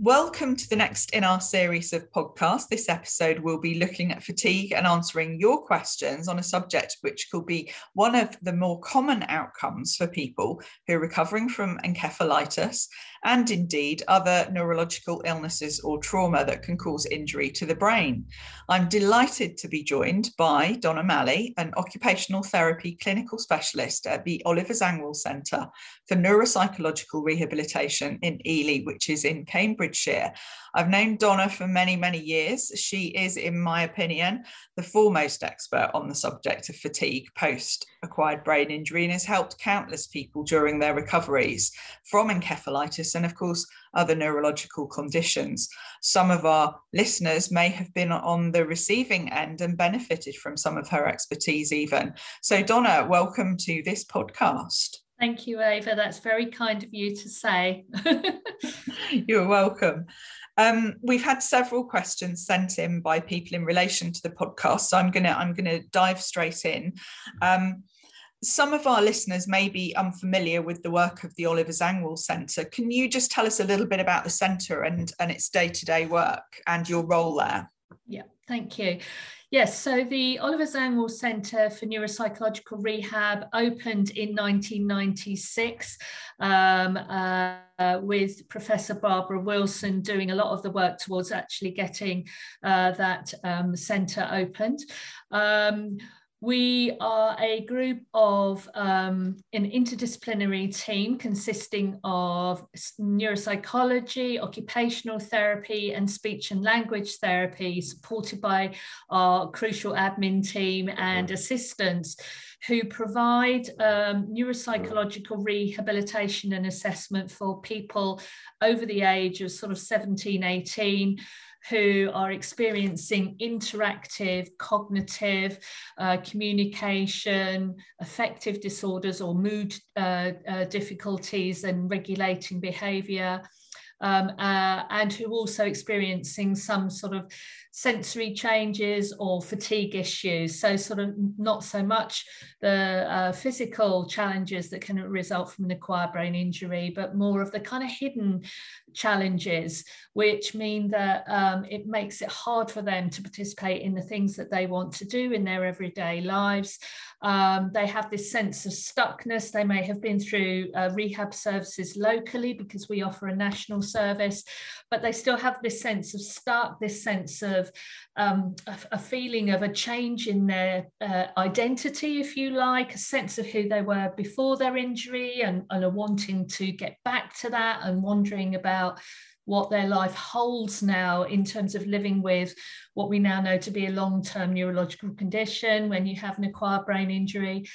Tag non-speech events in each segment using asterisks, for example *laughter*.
Welcome to the next in our series of podcasts. This episode will be looking at fatigue and answering your questions on a subject which could be one of the more common outcomes for people who are recovering from encephalitis and indeed other neurological illnesses or trauma that can cause injury to the brain. I'm delighted to be joined by Donna Malley, an occupational therapy clinical specialist at the Oliver Zangwill Centre for Neuropsychological Rehabilitation in Ely, which is in Cambridgeshire. I've known Donna for many, many years. She is, in my opinion, the foremost expert on the subject of fatigue post acquired brain injury and has helped countless people during their recoveries from encephalitis and, of course, other neurological conditions. Some of our listeners may have been on the receiving end and benefited from some of her expertise, even. So, Donna, welcome to this podcast. Thank you, Ava. That's very kind of you to say. *laughs* You're welcome. Um, we've had several questions sent in by people in relation to the podcast, so I'm gonna I'm gonna dive straight in. Um, some of our listeners may be unfamiliar with the work of the Oliver Zangwill Centre. Can you just tell us a little bit about the centre and, and its day to day work and your role there? Yeah, thank you. Yes, so the Oliver Zangwill Centre for Neuropsychological Rehab opened in 1996 um, uh, with Professor Barbara Wilson doing a lot of the work towards actually getting uh, that um, centre opened. Um, we are a group of um, an interdisciplinary team consisting of neuropsychology, occupational therapy, and speech and language therapy, supported by our crucial admin team and assistants who provide um, neuropsychological rehabilitation and assessment for people over the age of sort of 17, 18 who are experiencing interactive, cognitive, uh, communication, affective disorders or mood uh, uh, difficulties and regulating behavior. Um, uh, and who also experiencing some sort of sensory changes or fatigue issues. So, sort of not so much the uh, physical challenges that can result from an acquired brain injury, but more of the kind of hidden challenges, which mean that um, it makes it hard for them to participate in the things that they want to do in their everyday lives. Um, they have this sense of stuckness. They may have been through uh, rehab services locally because we offer a national service, but they still have this sense of stuck, this sense of um, a, a, feeling of a change in their uh, identity, if you like, a sense of who they were before their injury and, and are wanting to get back to that and wondering about what their life holds now in terms of living with what we now know to be a long term neurological condition when you have an acquired brain injury.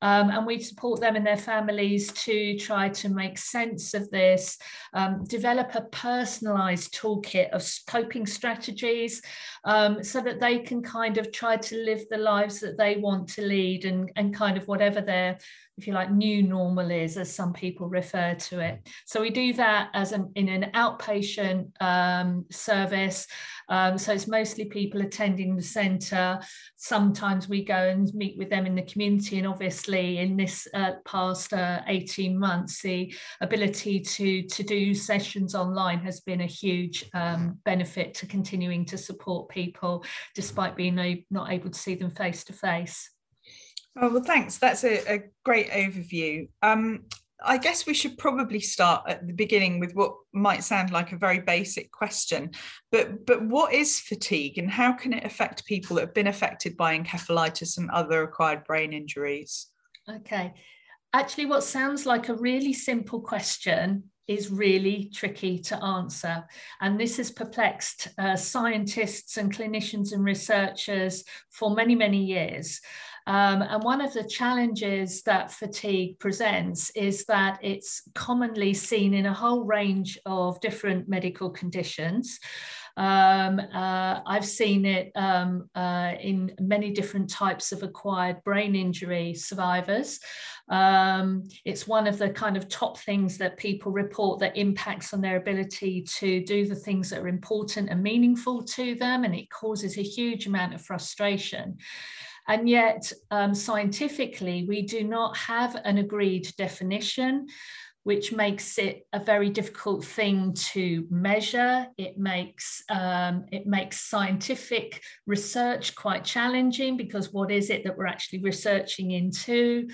Um, and we support them and their families to try to make sense of this, um, develop a personalized toolkit of coping strategies um, so that they can kind of try to live the lives that they want to lead and, and kind of whatever their if you like, new normal is, as some people refer to it. So we do that as an in an outpatient um, service. Um, so it's mostly people attending the centre. Sometimes we go and meet with them in the community, and obviously in this uh, past uh, 18 months, the ability to to do sessions online has been a huge um, benefit to continuing to support people despite being not able to see them face to face. Oh, well, thanks. That's a, a great overview. Um, I guess we should probably start at the beginning with what might sound like a very basic question, but but what is fatigue and how can it affect people that have been affected by encephalitis and other acquired brain injuries? Okay, actually, what sounds like a really simple question is really tricky to answer. And this has perplexed uh, scientists and clinicians and researchers for many, many years. Um, and one of the challenges that fatigue presents is that it's commonly seen in a whole range of different medical conditions. Um, uh, I've seen it um, uh, in many different types of acquired brain injury survivors. Um, it's one of the kind of top things that people report that impacts on their ability to do the things that are important and meaningful to them, and it causes a huge amount of frustration. And yet, um, scientifically, we do not have an agreed definition. which makes it a very difficult thing to measure. It makes um, it makes scientific research quite challenging because what is it that we're actually researching into?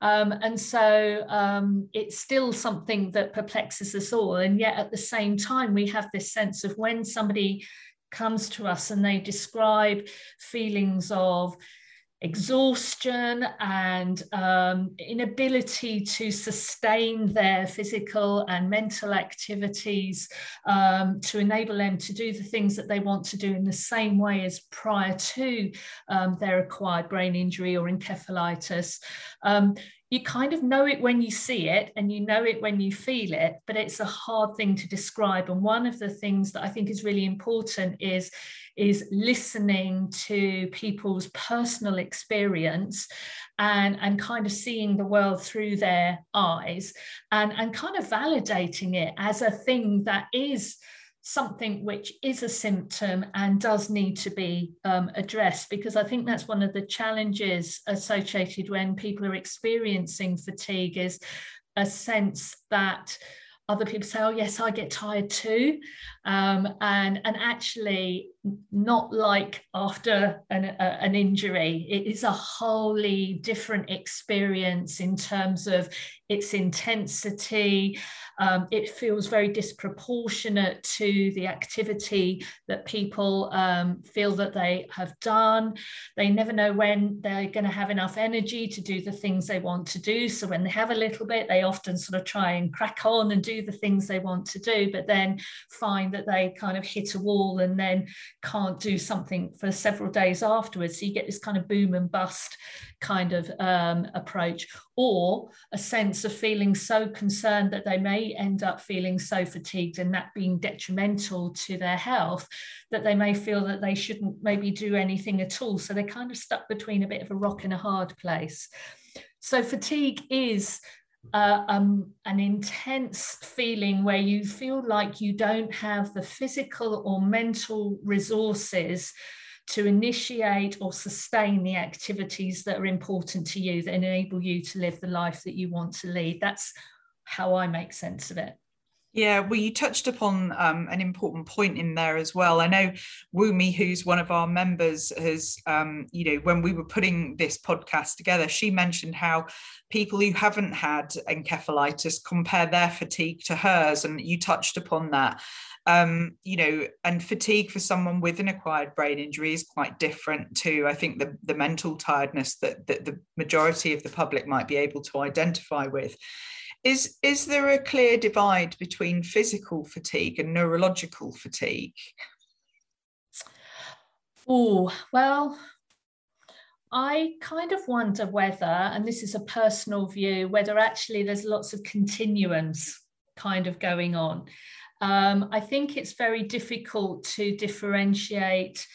Um, and so um, it's still something that perplexes us all. And yet at the same time, we have this sense of when somebody comes to us and they describe feelings of exhaustion and um, inability to sustain their physical and mental activities um, to enable them to do the things that they want to do in the same way as prior to um, their acquired brain injury or encephalitis. You kind of know it when you see it and you know it when you feel it, but it's a hard thing to describe. And one of the things that I think is really important is, is listening to people's personal experience and, and kind of seeing the world through their eyes and, and kind of validating it as a thing that is something which is a symptom and does need to be um, addressed because I think that's one of the challenges associated when people are experiencing fatigue is a sense that other people say, oh yes, I get tired too. Um, and, and actually not like after an, a, an injury. It is a wholly different experience in terms of its intensity. Um, it feels very disproportionate to the activity that people um, feel that they have done. They never know when they're going to have enough energy to do the things they want to do. So when they have a little bit, they often sort of try and crack on and do the things they want to do, but then find that they kind of hit a wall and then can't do something for several days afterwards. So you get this kind of boom and bust kind of um, approach, or a sense of feeling so concerned that they may end up feeling so fatigued and that being detrimental to their health that they may feel that they shouldn't maybe do anything at all. So they're kind of stuck between a bit of a rock and a hard place. So fatigue is um, an intense feeling where you feel like you don't have the physical or mental resources to initiate or sustain the activities that are important to you that enable you to live the life that you want to lead. That's how I make sense of it. Yeah, well, you touched upon um, an important point in there as well. I know Wumi, who's one of our members, has, um, you know, when we were putting this podcast together, she mentioned how people who haven't had encephalitis compare their fatigue to hers. And you touched upon that. Um, you know, and fatigue for someone with an acquired brain injury is quite different to, I think, the, the mental tiredness that, that the majority of the public might be able to identify with. Is, is there a clear divide between physical fatigue and neurological fatigue? Oh, well, I kind of wonder whether, and this is a personal view, whether actually there's lots of continuums kind of going on. Um, I think it's very difficult to differentiate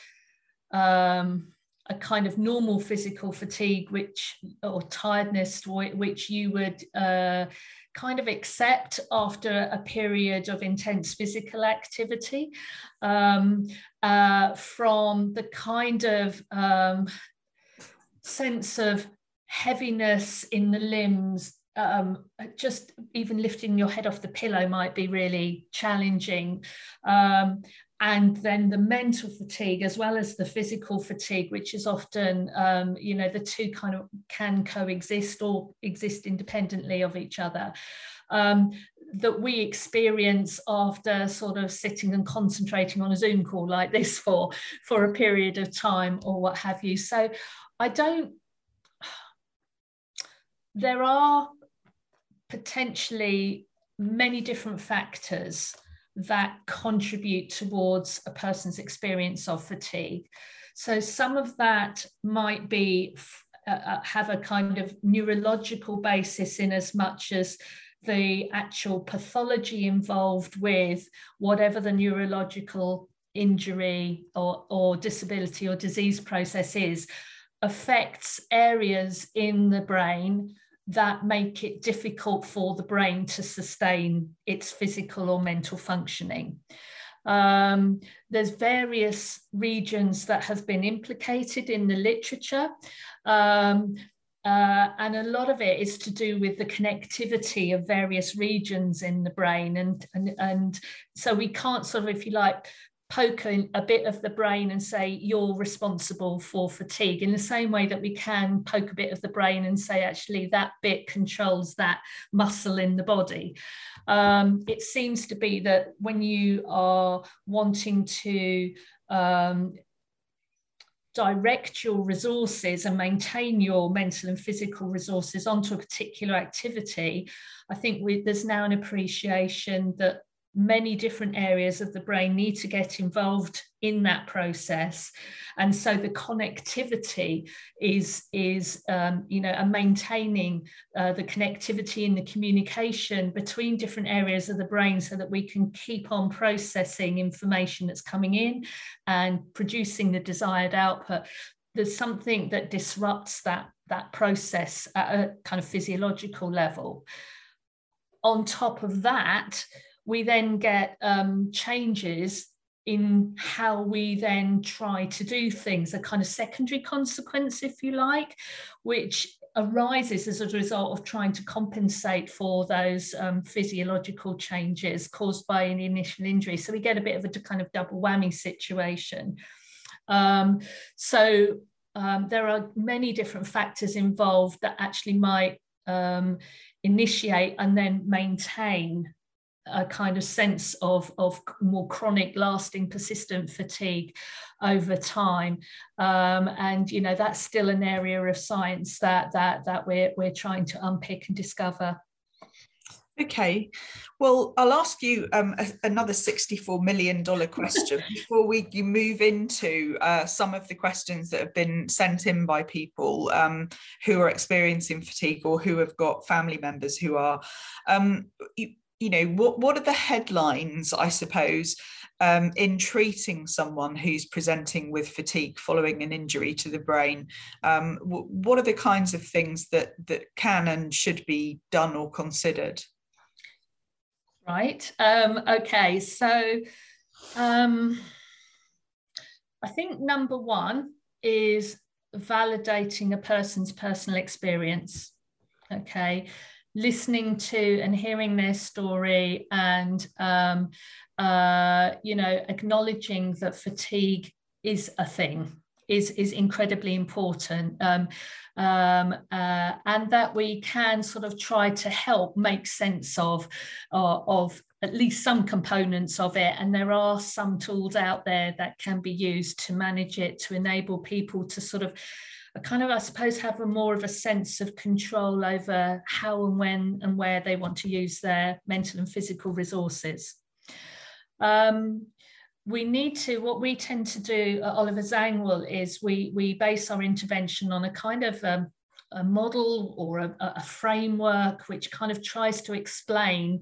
um, a kind of normal physical fatigue, which or tiredness, which you would uh, kind of accept after a period of intense physical activity, um, uh, from the kind of um, sense of heaviness in the limbs um, just even lifting your head off the pillow might be really challenging. Um, and then the mental fatigue as well as the physical fatigue which is often um, you know the two kind of can coexist or exist independently of each other. Um, that we experience after sort of sitting and concentrating on a zoom call like this for for a period of time or what have you. So i don't there are potentially many different factors that contribute towards a person's experience of fatigue. So some of that might be uh, uh, have a kind of neurological basis in as much as the actual pathology involved with whatever the neurological injury or, or disability or disease process is affects areas in the brain that make it difficult for the brain to sustain its physical or mental functioning. Um, there's various regions that have been implicated in the literature. Um, uh, and a lot of it is to do with the connectivity of various regions in the brain. And, and, and so we can't sort of, if you like, poke a bit of the brain and say you're responsible for fatigue in the same way that we can poke a bit of the brain and say actually that bit controls that muscle in the body. Um, it seems to be that when you are wanting to um, direct your resources and maintain your mental and physical resources onto a particular activity, I think we, there's now an appreciation that many different areas of the brain need to get involved in that process. And so the connectivity is is um, you know maintaining uh, the connectivity and the communication between different areas of the brain so that we can keep on processing information that's coming in and producing the desired output. There's something that disrupts that that process at a kind of physiological level. On top of that we then get um, changes in how we then try to do things, a kind of secondary consequence, if you like, which arises as a result of trying to compensate for those um, physiological changes caused by an initial injury. So we get a bit of a kind of double whammy situation. Um, so um, there are many different factors involved that actually might um, initiate and then maintain a kind of sense of, of more chronic, lasting, persistent fatigue over time. Um, and you know that's still an area of science that that that we're we're trying to unpick and discover. Okay, well, I'll ask you um, a, another $64 million question *laughs* before we you move into uh, some of the questions that have been sent in by people um, who are experiencing fatigue or who have got family members who are. Um, you, you know what what are the headlines i suppose um, in treating someone who's presenting with fatigue following an injury to the brain? Um, w- what are the kinds of things that that can and should be done or considered? Right um, okay so um, i think number one is validating a person's personal experience okay listening to and hearing their story and um, uh, you know acknowledging that fatigue is a thing is is incredibly important. Um, um, uh, and that we can sort of try to help make sense of uh, of at least some components of it. And there are some tools out there that can be used to manage it to enable people to sort of kind of, I suppose, have a more of a sense of control over how and when and where they want to use their mental and physical resources. Um, we need to, what we tend to do at Oliver Zangwill is we, we base our intervention on a kind of um, a model or a, a framework which kind of tries to explain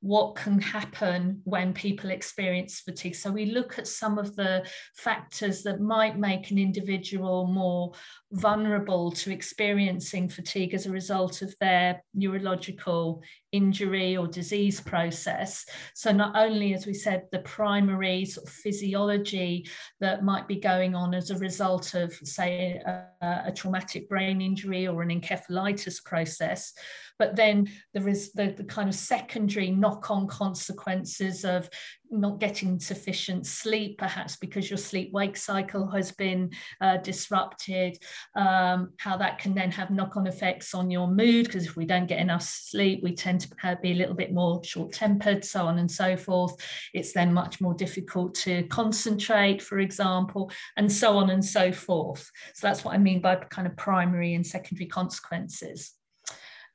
what can happen when people experience fatigue. So we look at some of the factors that might make an individual more vulnerable to experiencing fatigue as a result of their neurological injury or disease process. So not only, as we said, the primary sort of physiology that might be going on as a result of, say, a, a traumatic brain injury or an encephalitis process, but then there is the, the kind of secondary knock-on consequences of not getting sufficient sleep, perhaps because your sleep-wake cycle has been uh, disrupted, um, how that can then have knock-on effects on your mood, because if we don't get enough sleep, we tend to be a little bit more short-tempered, so on and so forth. It's then much more difficult to concentrate, for example, and so on and so forth. So that's what I mean by kind of primary and secondary consequences.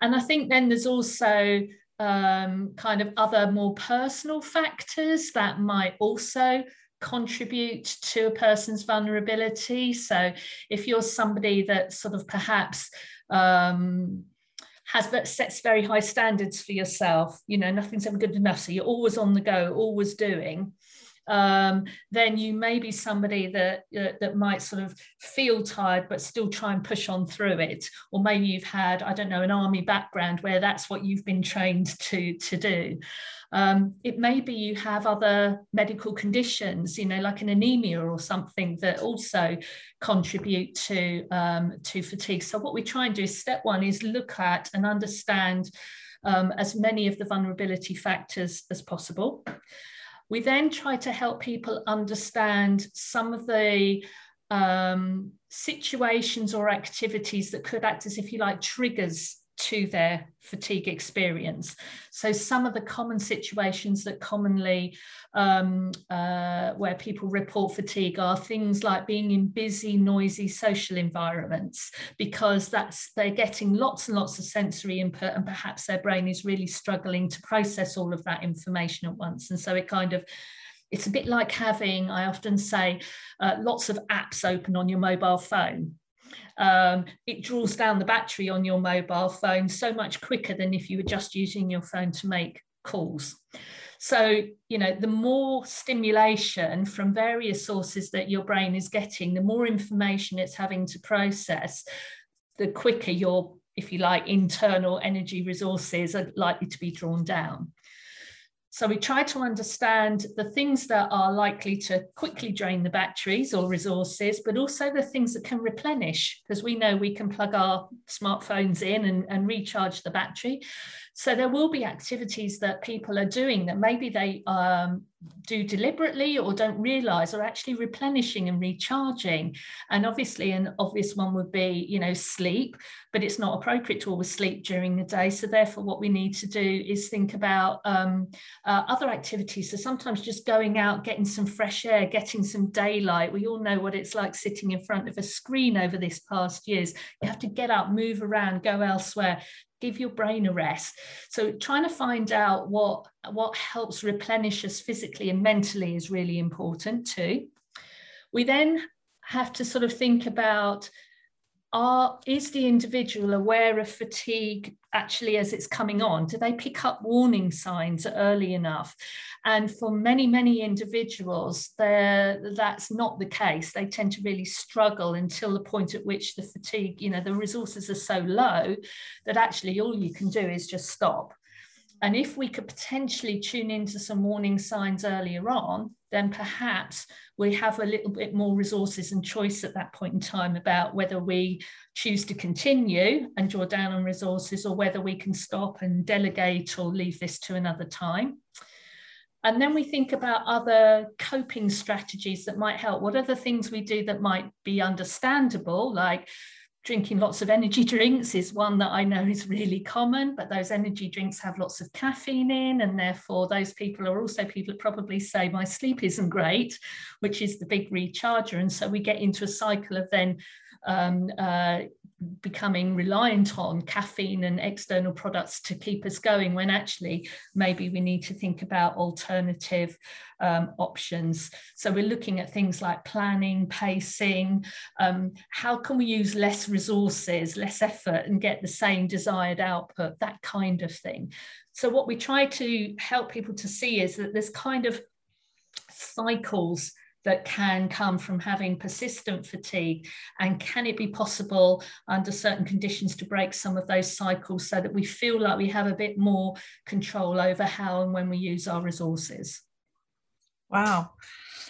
And I think then there's also um, kind of other more personal factors that might also contribute to a person's vulnerability. So if you're somebody that sort of perhaps um, has sets very high standards for yourself, you know, nothing's ever good enough. So you're always on the go, always doing. Um, then you may be somebody that uh, that might sort of feel tired but still try and push on through it. Or maybe you've had i don't know an army background where that's what you've been trained to to do. Um, it may be you have other medical conditions you know like an anemia or something that also contribute to um, to fatigue. So what we try and do is step one is look at and understand um, as many of the vulnerability factors as possible we then try to help people understand some of the um, situations or activities that could act as, if you like, triggers to their fatigue experience. So some of the common situations that commonly um, uh, where people report fatigue are things like being in busy, noisy social environments because that's they're getting lots and lots of sensory input and perhaps their brain is really struggling to process all of that information at once. And so it kind of it's a bit like having, I often say, uh, lots of apps open on your mobile phone um, it draws down the battery on your mobile phone so much quicker than if you were just using your phone to make calls. So, you know, the more stimulation from various sources that your brain is getting, the more information it's having to process, the quicker your, if you like, internal energy resources are likely to be drawn down. So we try to understand the things that are likely to quickly drain the batteries or resources, but also the things that can replenish, because we know we can plug our smartphones in and, and recharge the battery. So there will be activities that people are doing that maybe they um, do deliberately or don't realize are actually replenishing and recharging. And obviously, an obvious one would be, you know, sleep, but it's not appropriate to always sleep during the day. So therefore, what we need to do is think about um, uh, other activities. So sometimes just going out, getting some fresh air, getting some daylight. We all know what it's like sitting in front of a screen over this past years. You have to get up, move around, go elsewhere give your brain a rest. So trying to find out what what helps replenish us physically and mentally is really important too. We then have to sort of think about are is the individual aware of fatigue actually as it's coming on? Do they pick up warning signs early enough? And for many many individuals that's not the case. They tend to really struggle until the point at which the fatigue you know the resources are so low that actually all you can do is just stop and if we could potentially tune into some warning signs earlier on, then perhaps we have a little bit more resources and choice at that point in time about whether we choose to continue and draw down on resources or whether we can stop and delegate or leave this to another time. And then we think about other coping strategies that might help. What are the things we do that might be understandable, like drinking lots of energy drinks is one that I know is really common, but those energy drinks have lots of caffeine in, and therefore those people are also people that probably say my sleep isn't great, which is the big recharger. And so we get into a cycle of then um, uh, becoming reliant on caffeine and external products to keep us going when actually maybe we need to think about alternative um, options. So we're looking at things like planning, pacing, um, how can we use less resources, less effort and get the same desired output, that kind of thing. So what we try to help people to see is that there's kind of cycles that can come from having persistent fatigue? And can it be possible under certain conditions to break some of those cycles so that we feel like we have a bit more control over how and when we use our resources? Wow.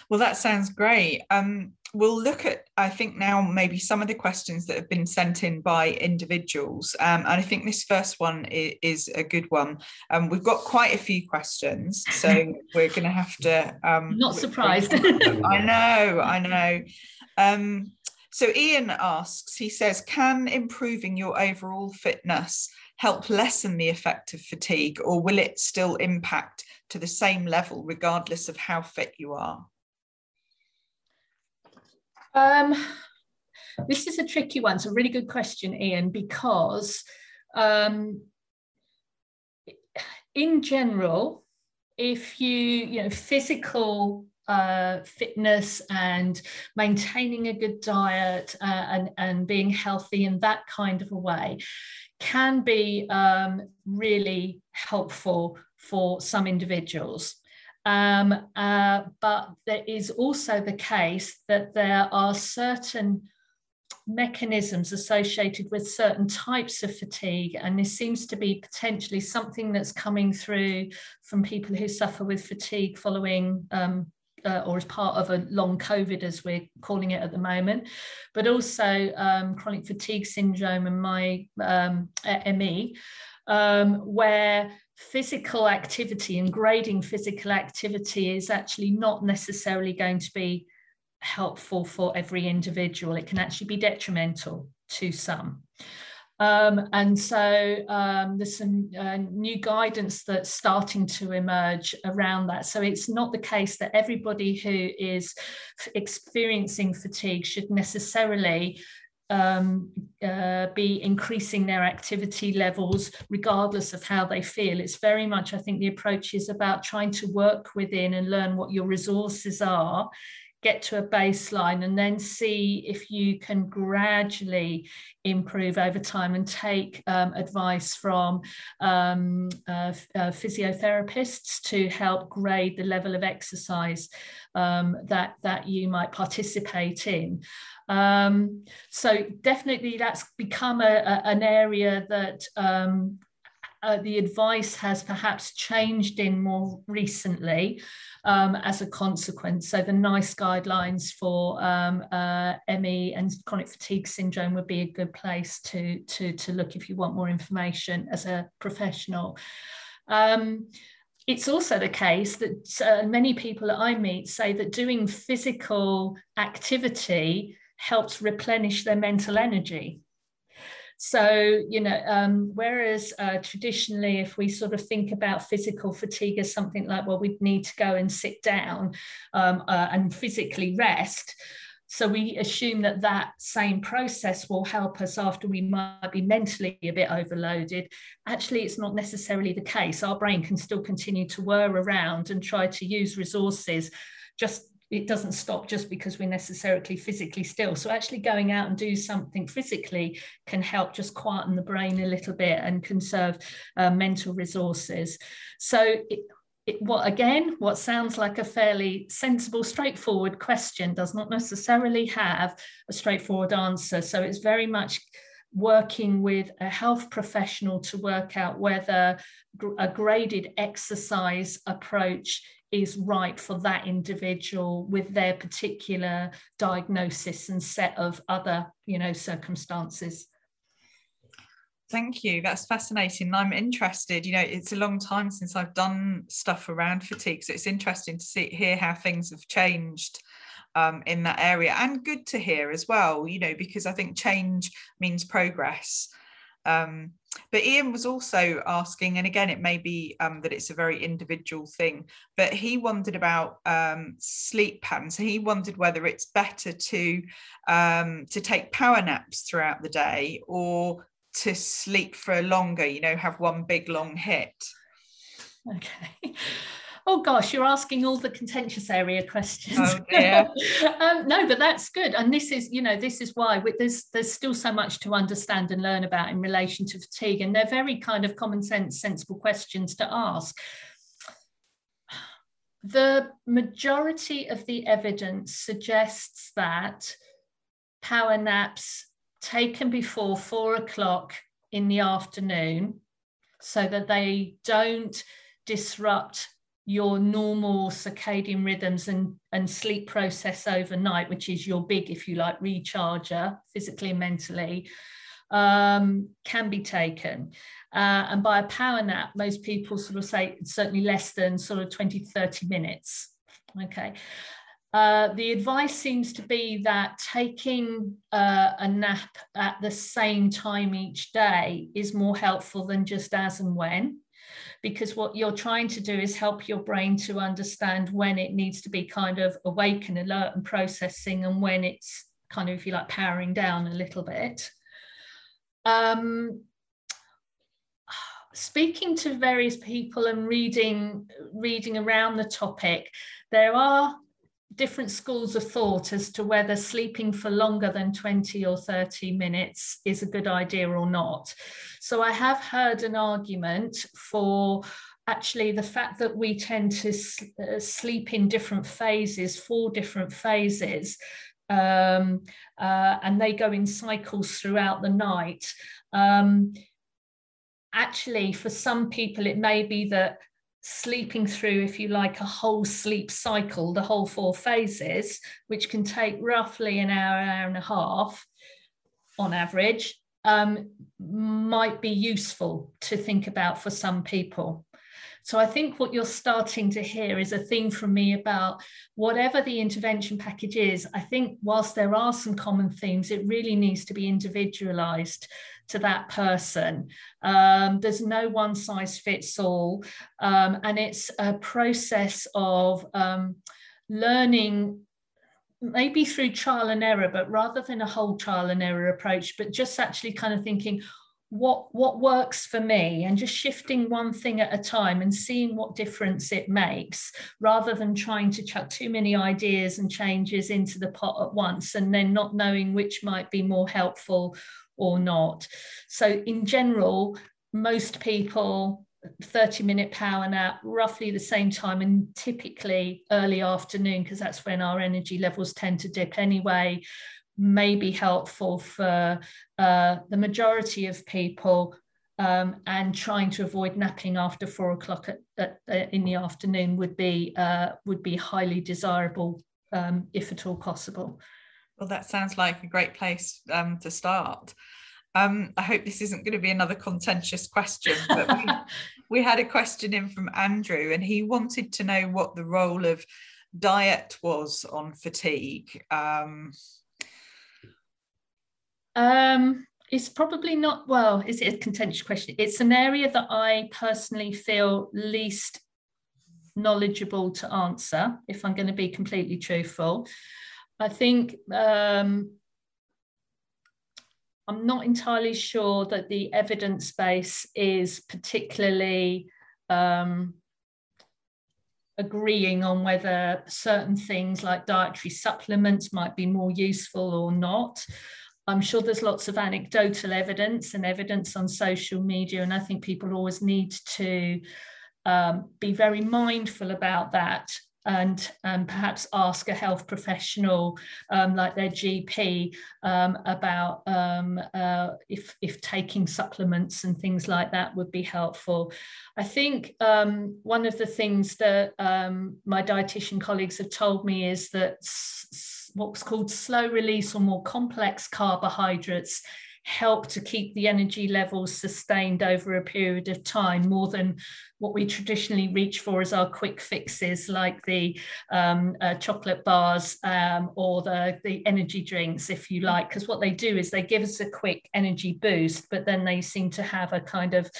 Well, that sounds great. Um, we'll look at, I think, now maybe some of the questions that have been sent in by individuals. Um, and I think this first one is, is a good one. Um, we've got quite a few questions, so *laughs* we're going to have to. Um, Not surprised. *laughs* I *laughs* know, I know. Um, so Ian asks, he says, can improving your overall fitness help lessen the effect of fatigue, or will it still impact to the same level regardless of how fit you are? Um, this is a tricky one. It's a really good question, Ian, because um, in general, if you, you know, physical uh, fitness and maintaining a good diet uh, and, and being healthy in that kind of a way can be um, really helpful for some individuals. Um, uh, but there is also the case that there are certain mechanisms associated with certain types of fatigue. And this seems to be potentially something that's coming through from people who suffer with fatigue following um, uh, or as part of a long COVID, as we're calling it at the moment, but also um, chronic fatigue syndrome and my um, ME, um, where physical activity and grading physical activity is actually not necessarily going to be helpful for every individual. It can actually be detrimental to some. Um, and so um, there's some uh, new guidance that's starting to emerge around that. So it's not the case that everybody who is experiencing fatigue should necessarily um, uh, be increasing their activity levels regardless of how they feel. It's very much, I think, the approach is about trying to work within and learn what your resources are get to a baseline and then see if you can gradually improve over time and take um, advice from um, uh, uh, physiotherapists to help grade the level of exercise um, that, that you might participate in. Um, so definitely that's become a, a, an area that um, uh, the advice has perhaps changed in more recently um, as a consequence. So the NICE guidelines for um, uh, ME and chronic fatigue syndrome would be a good place to, to, to look if you want more information as a professional. Um, it's also the case that uh, many people that I meet say that doing physical activity helps replenish their mental energy. So, you know, um, whereas uh, traditionally, if we sort of think about physical fatigue as something like, well, we'd need to go and sit down um, uh, and physically rest. So we assume that that same process will help us after we might be mentally a bit overloaded. Actually, it's not necessarily the case. Our brain can still continue to whir around and try to use resources just it doesn't stop just because we're necessarily physically still. So actually going out and do something physically can help just quieten the brain a little bit and conserve uh, mental resources. So it, it, what again, what sounds like a fairly sensible, straightforward question does not necessarily have a straightforward answer. So it's very much working with a health professional to work out whether a graded exercise approach is right for that individual with their particular diagnosis and set of other you know circumstances Thank you. That's fascinating. I'm interested. You know, it's a long time since I've done stuff around fatigue, so it's interesting to see hear how things have changed um, in that area, and good to hear as well. You know, because I think change means progress. Um, but Ian was also asking, and again, it may be um, that it's a very individual thing, but he wondered about um, sleep patterns. He wondered whether it's better to um, to take power naps throughout the day or to sleep for longer. You know, have one big long hit. *laughs* Okay. Oh gosh, you're asking all the contentious area questions. Oh, yeah. *laughs* um, no, but that's good. And this is, you know, this is why there's there's still so much to understand and learn about in relation to fatigue, and they're very kind of common sense, sensible questions to ask. The majority of the evidence suggests that power naps taken before four o'clock in the afternoon, so that they don't disrupt your normal circadian rhythms and, and sleep process overnight, which is your big, if you like, recharger, physically and mentally, um, can be taken. Uh, and by a power nap, most people sort of say certainly less than sort of 20 30 minutes. Okay. Uh, the advice seems to be that taking uh, a nap at the same time each day is more helpful than just as and when because what you're trying to do is help your brain to understand when it needs to be kind of awake and alert and processing and when it's kind of, if you like, powering down a little bit. Um, speaking to various people and reading reading around the topic, there are different schools of thought as to whether sleeping for longer than 20 or 30 minutes is a good idea or not. So I have heard an argument for actually the fact that we tend to uh, sleep in different phases, four different phases, um, uh, and they go in cycles throughout the night. Um, actually, for some people, it may be that sleeping through, if you like, a whole sleep cycle, the whole four phases, which can take roughly an hour, hour and a half on average, um, might be useful to think about for some people. So I think what you're starting to hear is a theme from me about whatever the intervention package is. I think whilst there are some common themes, it really needs to be individualized to that person. Um, there's no one size fits all. Um, and it's a process of um, learning maybe through trial and error, but rather than a whole trial and error approach, but just actually kind of thinking, what what works for me and just shifting one thing at a time and seeing what difference it makes rather than trying to chuck too many ideas and changes into the pot at once and then not knowing which might be more helpful or not. So in general most people 30 minute power nap roughly the same time and typically early afternoon because that's when our energy levels tend to dip anyway may be helpful for uh, the majority of people um, and trying to avoid napping after four o'clock at, at, uh, in the afternoon would be uh, would be highly desirable um, if at all possible. Well, that sounds like a great place um, to start. Um, I hope this isn't going to be another contentious question, but we, *laughs* we had a question in from Andrew, and he wanted to know what the role of diet was on fatigue. Um, um, it's probably not, well, is it a contentious question? It's an area that I personally feel least knowledgeable to answer, if I'm going to be completely truthful. I think um, I'm not entirely sure that the evidence base is particularly um, agreeing on whether certain things like dietary supplements might be more useful or not. I'm sure there's lots of anecdotal evidence and evidence on social media, and I think people always need to um, be very mindful about that and um, perhaps ask a health professional um, like their GP um, about um, uh, if, if taking supplements and things like that would be helpful. I think um, one of the things that my dietitian colleagues have told me is that what's called slow release or more complex carbohydrates help to keep the energy levels sustained over a period of time more than what we traditionally reach for as our quick fixes like the um, uh, chocolate bars um, or the, the energy drinks if you like. Because what they do is they give us a quick energy boost but then they seem to have a kind of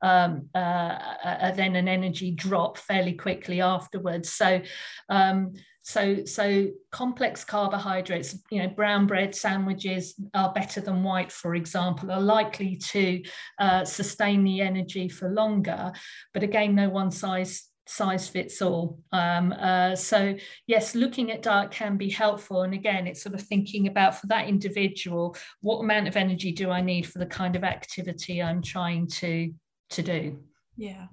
um, uh, uh, then an energy drop fairly quickly afterwards. So um, so, so complex carbohydrates, you know, brown bread sandwiches are better than white, for example, are likely to uh, sustain the energy for longer. But again, no one size size fits all. Um, uh, so yes, looking at diet can be helpful. And again, it's sort of thinking about for that individual, what amount of energy do I need for the kind of activity I'm trying to to do? Yeah.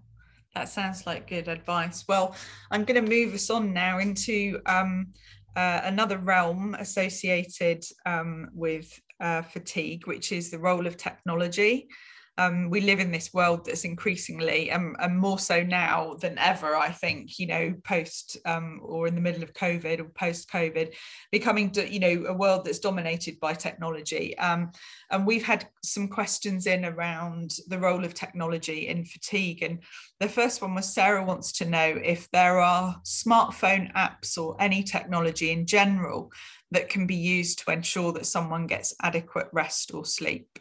That sounds like good advice. Well, I'm going to move us on now into um, uh, another realm associated um, with uh, fatigue, which is the role of technology um, we live in this world that's increasingly and, and, more so now than ever i think you know post um, or in the middle of covid or post covid becoming you know a world that's dominated by technology. Um, and we've had some questions in around the role of technology in fatigue. And the first one was sarah wants to know if there are smartphone apps or any technology in general that can be used to ensure that someone gets adequate rest or sleep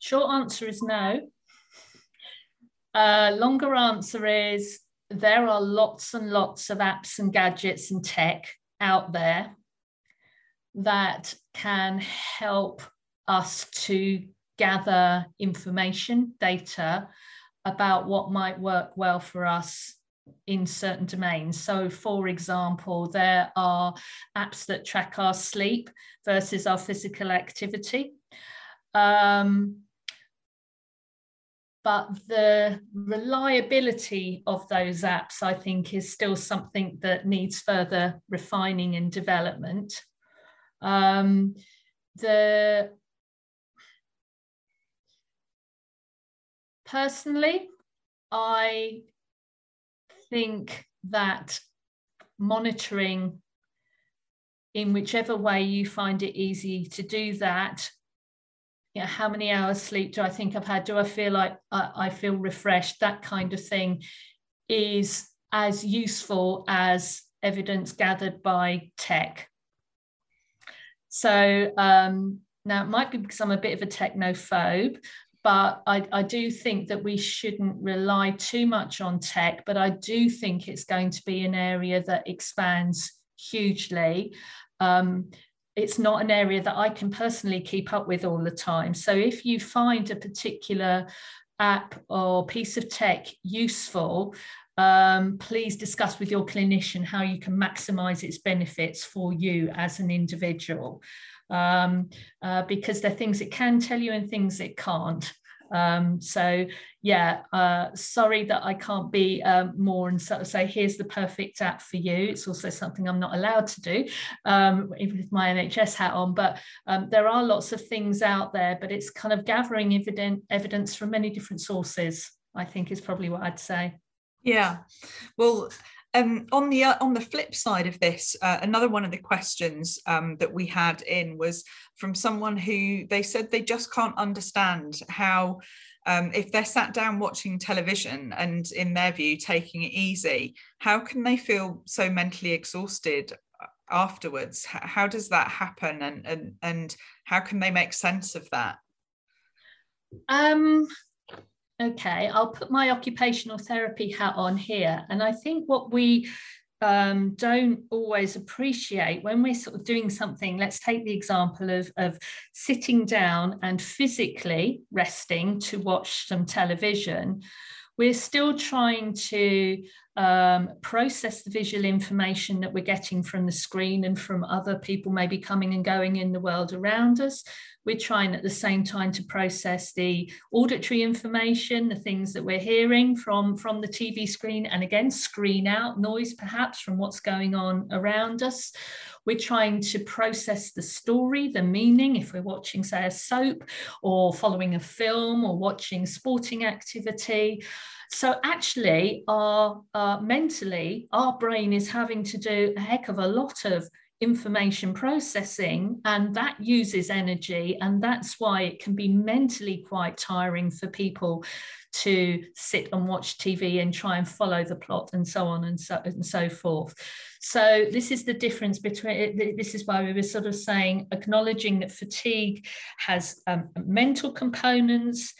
Short answer is no. Uh, longer answer is there are lots and lots of apps and gadgets and tech out there that can help us to gather information, data about what might work well for us in certain domains. So, for example, there are apps that track our sleep versus our physical activity. Um, but the reliability of those apps, I think, is still something that needs further refining and development. Um, the personally, I think that monitoring in whichever way you find it easy to do that you know, how many hours sleep do I think I've had? Do I feel like I, I feel refreshed? That kind of thing is as useful as evidence gathered by tech. So um, now it might be because I'm a bit of a technophobe, but I, I, do think that we shouldn't rely too much on tech, but I do think it's going to be an area that expands hugely. Um, it's not an area that I can personally keep up with all the time. So if you find a particular app or piece of tech useful, um, please discuss with your clinician how you can maximize its benefits for you as an individual. Um, uh, because there are things it can tell you and things it can't. Um, so yeah, uh, sorry that I can't be um, more and sort of say, here's the perfect app for you. It's also something I'm not allowed to do um, with my NHS hat on, but um, there are lots of things out there, but it's kind of gathering evident, evidence from many different sources, I think is probably what I'd say. Yeah, well, um, on the uh, on the flip side of this, uh, another one of the questions um, that we had in was from someone who they said they just can't understand how um, if they're sat down watching television and in their view taking it easy, how can they feel so mentally exhausted uh, afterwards? How does that happen, and and and how can they make sense of that? Um, Okay, I'll put my occupational therapy hat on here. And I think what we um, don't always appreciate when we're sort of doing something, let's take the example of, of sitting down and physically resting to watch some television. We're still trying to um, process the visual information that we're getting from the screen and from other people maybe coming and going in the world around us. We're trying at the same time to process the auditory information, the things that we're hearing from, from the TV screen, and again, screen out noise perhaps from what's going on around us. We're trying to process the story, the meaning, if we're watching, say, a soap or following a film or watching sporting activity. So actually, our uh, mentally, our brain is having to do a heck of a lot of information processing and that uses energy and that's why it can be mentally quite tiring for people to sit and watch TV and try and follow the plot and so on and so and so forth. So this is the difference between this is why we were sort of saying acknowledging that fatigue has um, mental components,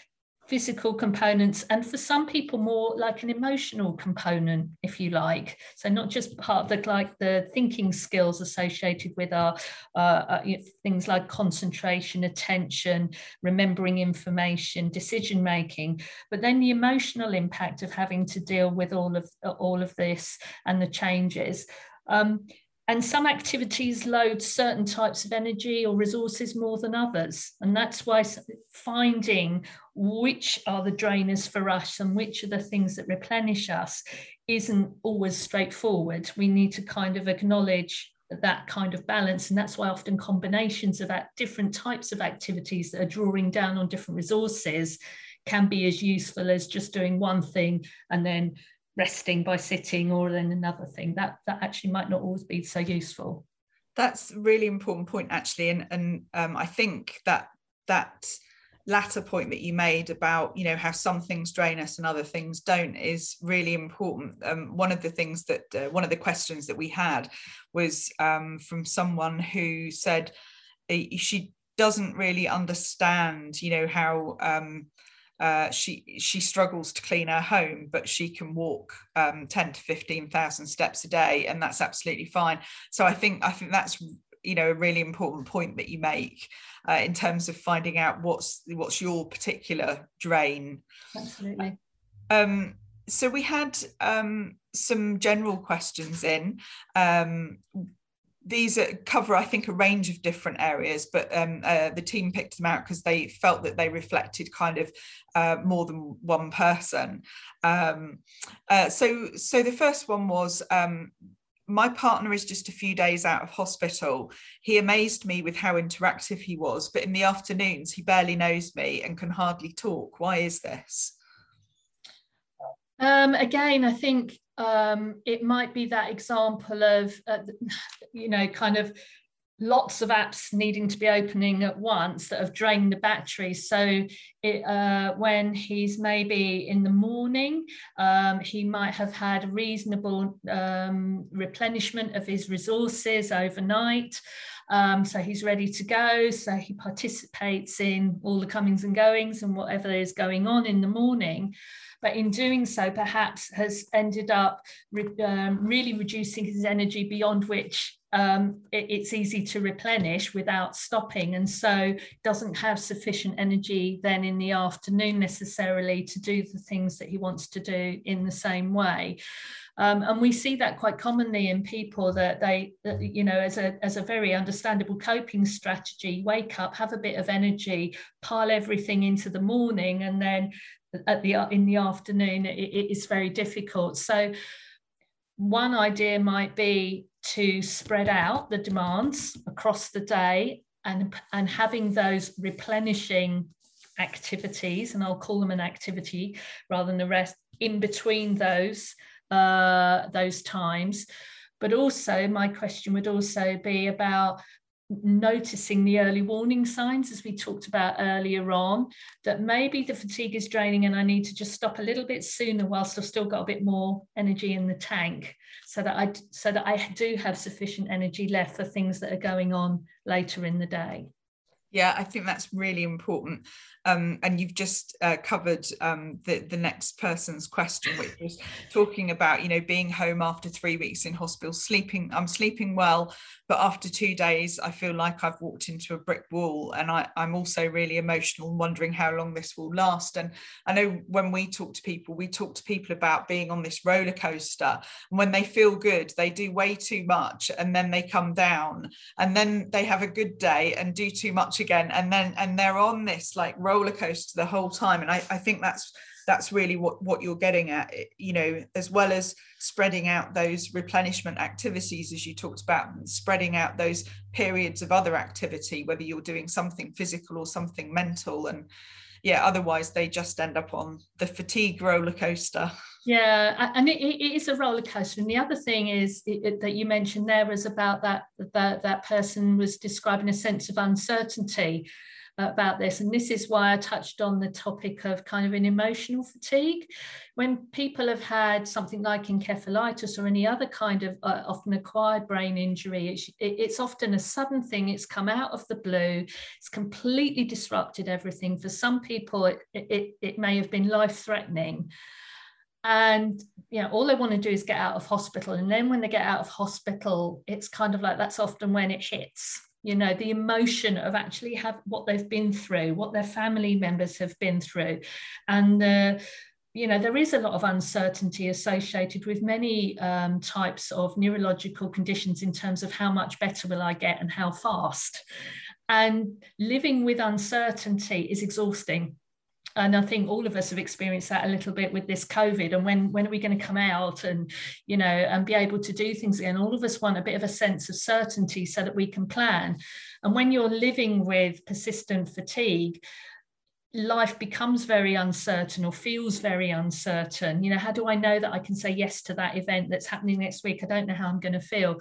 physical components and for some people more like an emotional component if you like. So not just part of the like the thinking skills associated with our uh, uh, things like concentration attention remembering information decision making but then the emotional impact of having to deal with all of all of this and the changes. Um, and some activities load certain types of energy or resources more than others. And that's why finding which are the drainers for us and which are the things that replenish us isn't always straightforward. We need to kind of acknowledge that kind of balance. And that's why often combinations of different types of activities that are drawing down on different resources can be as useful as just doing one thing and then resting by sitting or then another thing that that actually might not always be so useful. That's a really important point actually and and um, i think that that latter point that you made about you know how some things drain us and other things don't is really important. Um, one of the things that uh, one of the questions that we had was um, from someone who said uh, she doesn't really understand you know how um, uh, she she struggles to clean her home, but she can walk um, ten to fifteen thousand steps a day, and that's absolutely fine. So I think I think that's you know a really important point that you make uh, in terms of finding out what's what's your particular drain. Absolutely. Um, so we had um, some general questions in. Um, these cover, I think, a range of different areas, but um, uh, the team picked them out because they felt that they reflected kind of uh, more than one person. Um, uh, so, so the first one was um, my partner is just a few days out of hospital. He amazed me with how interactive he was, but in the afternoons, he barely knows me and can hardly talk. Why is this? Um, again, I think um, it might be that example of, uh, *sighs* you know, kind of lots of apps needing to be opening at once that have drained the battery. So it, uh, when he's maybe in the morning, um, he might have had reasonable um, replenishment of his resources overnight. Um, so he's ready to go. So he participates in all the comings and goings and whatever is going on in the morning but in doing so, perhaps has ended up re um, really reducing his energy beyond which um, it, it's easy to replenish without stopping, and so doesn't have sufficient energy then in the afternoon necessarily to do the things that he wants to do in the same way. Um, and we see that quite commonly in people that they, that, you know, as a, as a very understandable coping strategy, wake up, have a bit of energy, pile everything into the morning, and then at the in the afternoon it, it is very difficult. So one idea might be to spread out the demands across the day and and having those replenishing activities and I'll call them an activity rather than the rest in between those uh, those times but also my question would also be about noticing the early warning signs, as we talked about earlier on, that maybe the fatigue is draining and I need to just stop a little bit sooner whilst I've still got a bit more energy in the tank so that I so that I do have sufficient energy left for things that are going on later in the day. Yeah, I think that's really important. Um, and you've just uh, covered um, the, the next person's question, which was talking about, you know, being home after three weeks in hospital, sleeping, I'm sleeping well, but after two days, I feel like I've walked into a brick wall. And I, I'm also really emotional and wondering how long this will last. And I know when we talk to people, we talk to people about being on this roller coaster. And when they feel good, they do way too much and then they come down and then they have a good day and do too much again. And then, and they're on this like roller coaster the whole time and I, I think that's that's really what what you're getting at eh, you know as well as spreading out those replenishment activities as you talked about spreading out those periods of other activity whether you're doing something physical or something mental and yeah otherwise they just end up on the fatigue roller coaster yeah and it, it is a roller coaster and the other thing is it, that you mentioned there was about that that that person was describing a sense of uncertainty about this. And this is why I touched on the topic of kind of an emotional fatigue. When people have had something like encephalitis or any other kind of uh, often acquired brain injury, it's, it's often a sudden thing. It's come out of the blue. It's completely disrupted everything. For some people, it, it, it may have been life threatening and you know all they want to do is get out of hospital. And then when they get out of hospital it's kind of like that's often when it hits you know the emotion of actually have what they've been through what their family members have been through. And you know there is a lot of uncertainty associated with many um, types of neurological conditions in terms of how much better will i get and how fast. And living with uncertainty is exhausting and I think all of us have experienced that a little bit with this COVID. And when when are we going to come out and you know and be able to do things again? All of us want a bit of a sense of certainty so that we can plan. And when you're living with persistent fatigue, life becomes very uncertain or feels very uncertain. You know, how do I know that I can say yes to that event that's happening next week? I don't know how I'm going to feel.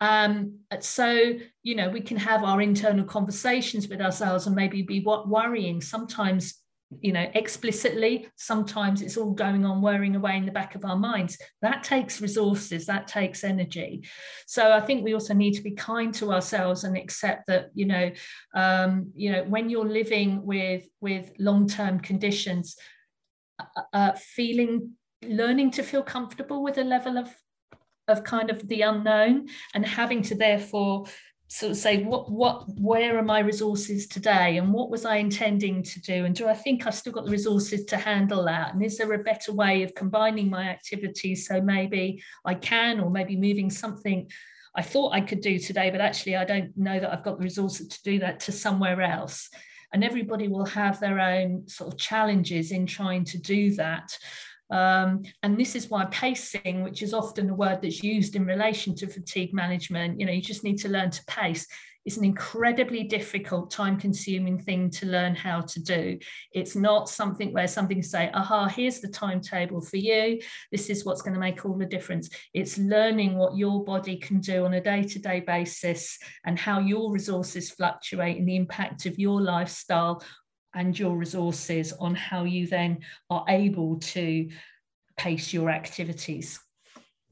Um, so, you know, we can have our internal conversations with ourselves and maybe be worrying. Sometimes you know explicitly sometimes it's all going on whirring away in the back of our minds. That takes resources that takes energy. So i think we also need to be kind to ourselves and accept that you know um, you know when you're living with with long-term conditions uh, uh feeling learning to feel comfortable with a level of of kind of the unknown and having to therefore sort of say what what where are my resources today and what was i intending to do and do i think i've still got the resources to handle that and is there a better way of combining my activities so maybe i can or maybe moving something I thought I could do today, but actually I don't know that I've got the resources to do that to somewhere else. And everybody will have their own sort of challenges in trying to do that. Um, and this is why pacing, which is often a word that's used in relation to fatigue management, you know, you just need to learn to pace. It's an incredibly difficult, time consuming thing to learn how to do. It's not something where something say, aha, here's the timetable for you. This is what's going to make all the difference. It's learning what your body can do on a day to day basis and how your resources fluctuate and the impact of your lifestyle and your resources on how you then are able to pace your activities.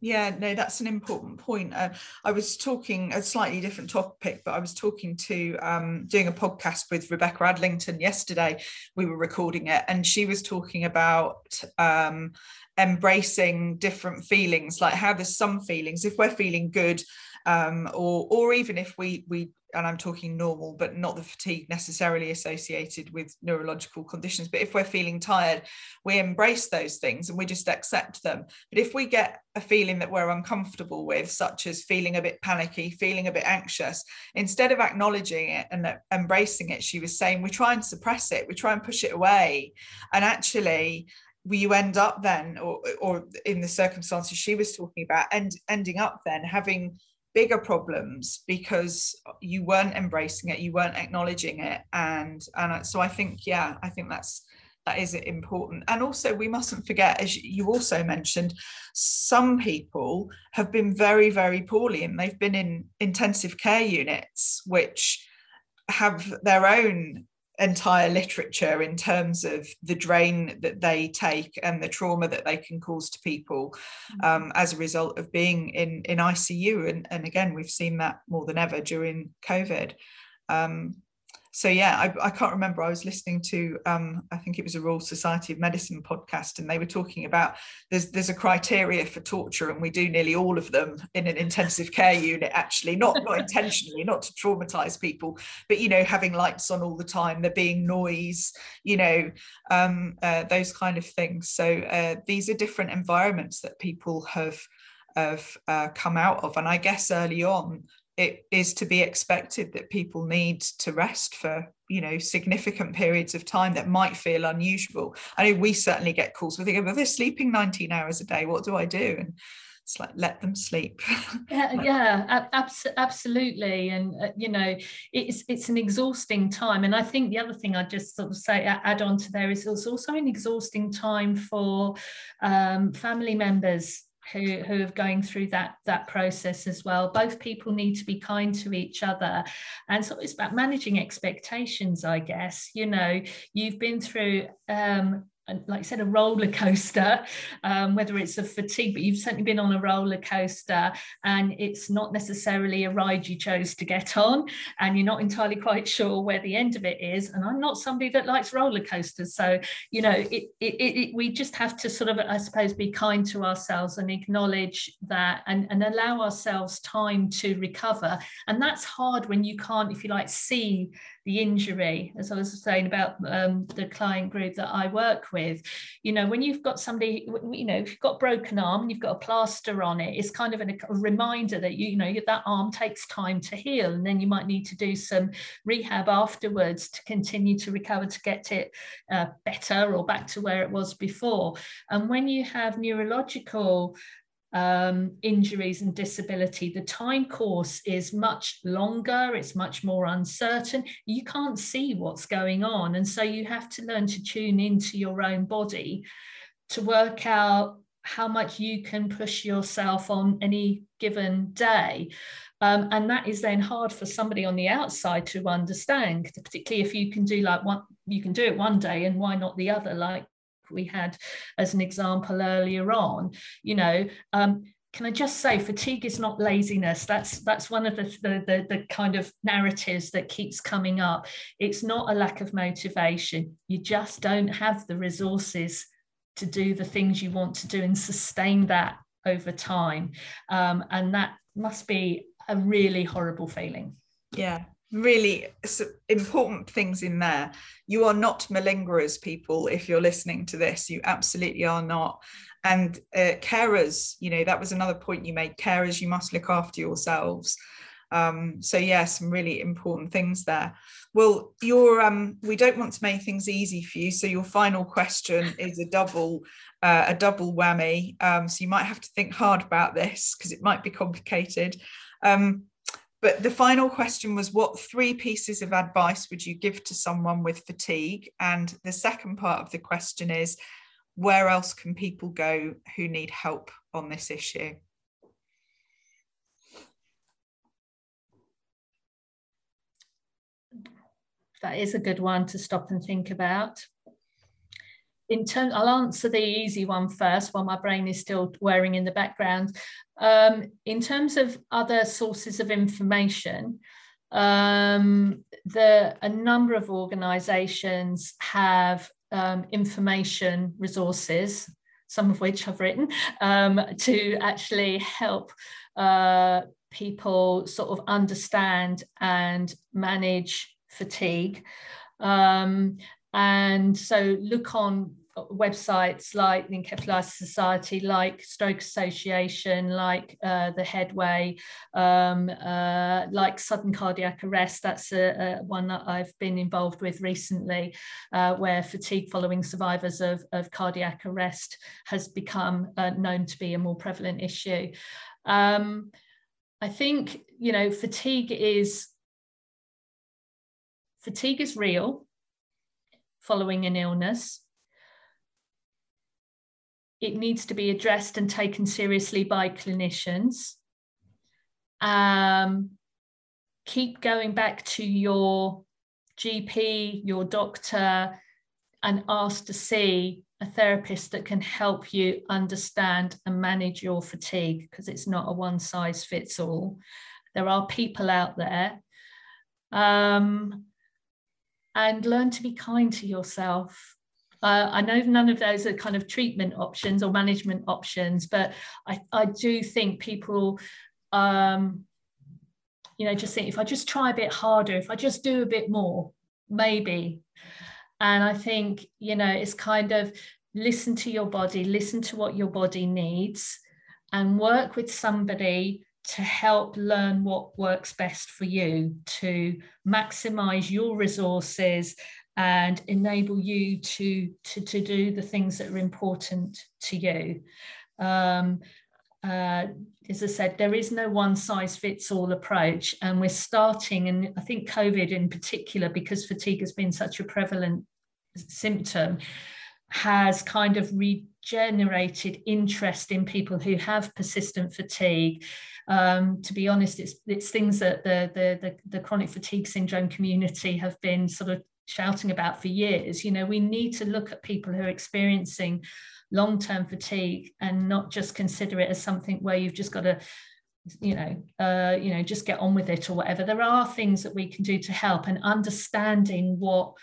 Yeah, no, that's an important point. Uh, I was talking a slightly different topic, but I was talking to um, doing a podcast with Rebecca Adlington yesterday. We were recording it, and she was talking about um, embracing different feelings, like how there's some feelings. If we're feeling good, um, or or even if we we and I'm talking normal, but not the fatigue necessarily associated with neurological conditions. But if we're feeling tired, we embrace those things and we just accept them. But if we get a feeling that we're uncomfortable with, such as feeling a bit panicky, feeling a bit anxious, instead of acknowledging it and embracing it, she was saying, we try and suppress it, we try and push it away. And actually, you end up then, or, or in the circumstances she was talking about, and ending up then having bigger problems because you weren't embracing it you weren't acknowledging it. And and so i think yeah i think that's that is important. And also we mustn't forget as you also mentioned some people have been very very poorly and they've been in intensive care units which have their own entire literature in terms of the drain that they take and the trauma that they can cause to people mm-hmm. um, as a result of being in in ICU and, and again we've seen that more than ever during COVID um, so yeah I, I, can't remember. I was listening to um, i think it was a royal society of medicine podcast and they were talking about there's there's a criteria for torture and we do nearly all of them in an intensive care unit actually not not intentionally not to traumatize people but you know having lights on all the time there being noise you know um, uh, those kind of things. So uh, these are different environments that people have have uh, come out of. And i guess early on it is to be expected that people need to rest for you know significant periods of time that might feel unusual. I know we certainly get calls we think well they're sleeping 19 hours a day? What do i do? And it's like let them sleep. *laughs* Yeah yeah abs- absolutely. And uh, you know it's it's an exhausting time. And i think the other thing I'd just sort of say add on to there is it's also an exhausting time for um, family members who, who are going through that that process as well. Both people need to be kind to each other, and so it's about managing expectations. I guess you know you've been through um, like I said, a roller coaster, um, whether it's a fatigue, but you've certainly been on a roller coaster and it's not necessarily a ride you chose to get on, and you're not entirely quite sure where the end of it is. And I'm not somebody that likes roller coasters. So, you know, it, it, it, we just have to sort of, I suppose, be kind to ourselves and acknowledge that and, and allow ourselves time to recover. And that's hard when you can't, if you like, see the injury, as I was saying about um, the client group that I work with. You know, when you've got somebody, you know, if you've got broken arm and you've got a plaster on it, it's kind of a reminder that you, you know that arm takes time to heal, and then you might need to do some rehab afterwards to continue to recover to get it uh, better or back to where it was before. And when you have neurological um, injuries and disability, the time course is much longer, it's much more uncertain. You can't see what's going on. And so you have to learn to tune into your own body to work out how much you can push yourself on any given day. Um, and that is then hard for somebody on the outside to understand, particularly if you can do like one, you can do it one day and why not the other, like we had as an example earlier on, you know, um, can I just say fatigue is not laziness? That's that's one of the, the, the, the, kind of narratives that keeps coming up. It's not a lack of motivation. You just don't have the resources to do the things you want to do and sustain that over time. Um, and that must be a really horrible feeling. Yeah, really important things in there. You are not malingerers, people, if you're listening to this. You absolutely are not. And uh, carers, you know, that was another point you made. Carers, you must look after yourselves. Um, so yeah, some really important things there. Well, your um, we don't want to make things easy for you. So your final question is a double, uh, a double whammy. Um, so you might have to think hard about this because it might be complicated. Um, but the final question was what three pieces of advice would you give to someone with fatigue? And the second part of the question is where else can people go who need help on this issue? That is a good one to stop and think about. In terms, I'll answer the easy one first while my brain is still whirring in the background. Um, in terms of other sources of information, um, the, a number of organisations have um, information resources, some of which I've written, um, to actually help uh, people sort of understand and manage fatigue. Um, and so look on websites like the Encephalitis Society, like Stroke Association, like uh, the Headway, um, uh, like sudden cardiac arrest. That's a, a, one that I've been involved with recently, uh, where fatigue following survivors of, of cardiac arrest has become uh, known to be a more prevalent issue. Um, I think you know fatigue is fatigue is real following an illness. It needs to be addressed and taken seriously by clinicians. Um, keep going back to your GP, your doctor, and ask to see a therapist that can help you understand and manage your fatigue because it's not a one size fits all. There are people out there. Um, and learn to be kind to yourself. Uh, I know none of those are kind of treatment options or management options, but I, I do think people, um, you know, just think if I just try a bit harder, if I just do a bit more, maybe. And I think, you know, it's kind of listen to your body, listen to what your body needs, and work with somebody to help learn what works best for you, to maximize your resources and enable you to, to, to do the things that are important to you. Um, uh, as I said, there is no one size fits all approach. And we're starting, and I think COVID in particular, because fatigue has been such a prevalent symptom, has kind of regenerated interest in people who have persistent fatigue um, to be honest, it's it's things that the, the, the the chronic fatigue syndrome community have been sort of shouting about for years. You know, we need to look at people who are experiencing long-term fatigue and not just consider it as something where you've just got to you know uh, you know just get on with it or whatever there are things that we can do to help and understanding what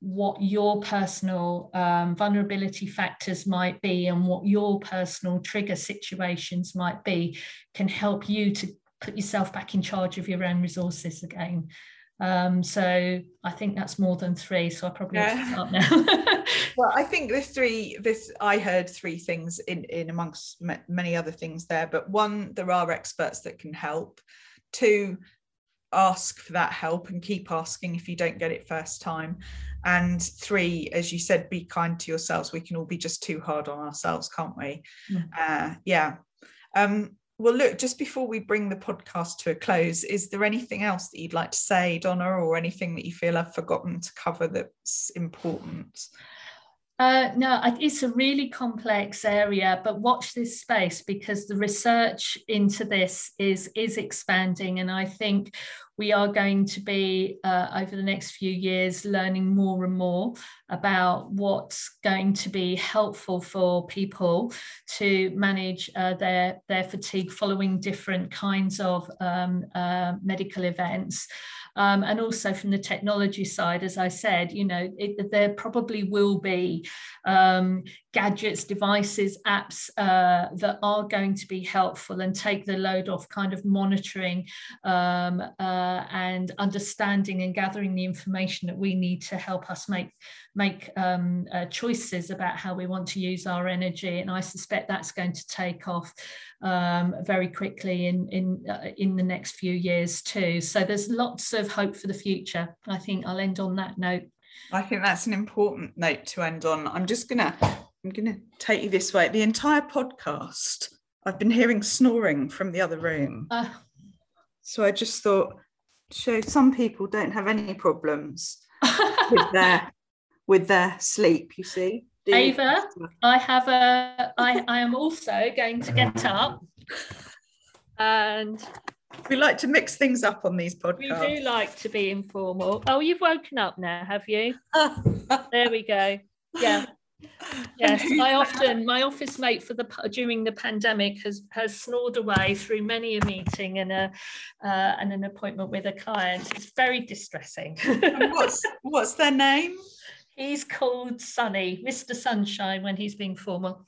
what your personal um, vulnerability factors might be and what your personal trigger situations might be can help you to put yourself back in charge of your own resources again. Um, so I think that's more than three. So I probably yeah. have to start now. *laughs* well, I think this three, this I heard three things in in amongst many other things there. But one, there are experts that can help. Two, ask for that help and keep asking if you don't get it first time and three as you said be kind to yourselves. We can all be just too hard on ourselves can't we? Mm. uh, yeah. Um, well look just before we bring the podcast to a close is there anything else that you'd like to say donna or anything that you feel i've forgotten to cover that's important? Uh, no, it's a really complex area, but watch this space because the research into this is is expanding, and I think we are going to be uh, over the next few years learning more and more about what's going to be helpful for people to manage uh, their their fatigue following different kinds of um, uh, medical events. Um, and also from the technology side, as I said, you know, it, there probably will be um, gadgets, devices, apps uh, that are going to be helpful and take the load off kind of monitoring um, uh, and understanding and gathering the information that we need to help us make make um, uh, choices about how we want to use our energy. And I suspect that's going to take off um, very quickly in in uh, in the next few years too. So there's lots of hope for the future. I think I'll end on that note. I think that's an important note to end on. I'm just gonna I'm gonna take you this way. The entire podcast, I've been hearing snoring from the other room. Uh, so I just thought, show some people don't have any problems with their *laughs* with their sleep. You see, Ava, I have a. I I am also going to get up and we like to mix things up on these podcasts. We do like to be informal. Oh, you've woken up now, have you? *laughs* there we go. Yeah. *laughs* Yes, I often my office mate for the during the pandemic has has snored away through many a meeting and a uh, and an appointment with a client. It's very distressing. what's *laughs* what's their name? He's called Sunny, Mr. Sunshine, when he's being formal.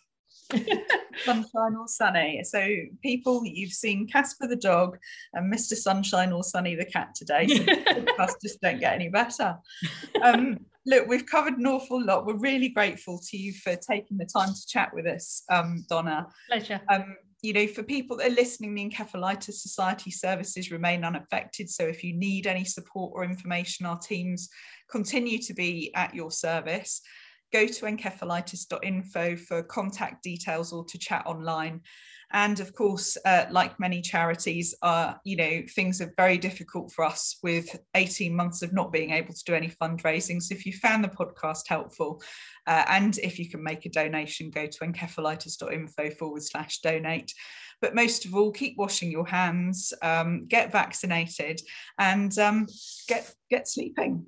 *laughs* Sunshine or Sunny. So, people, you've seen Casper the dog and Mr. Sunshine or Sunny the cat today. So *laughs* just don't get any better. Um, look, we've covered an awful lot. We're really grateful to you for taking the time to chat with us, um, Donna. Pleasure. Um, you know, for people that are listening, the Encephalitis Society services remain unaffected. So if you need any support or information, our teams continue to be at your service go to encephalitis.info for contact details or to chat online. And of course, uh, like many charities, uh, you know, things are very difficult for us with 18 months of not being able to do any fundraising. So if you found the podcast helpful uh, and if you can make a donation, go to encephalitis.info forward slash donate. But most of all, keep washing your hands, um, get vaccinated, and um, get get sleeping.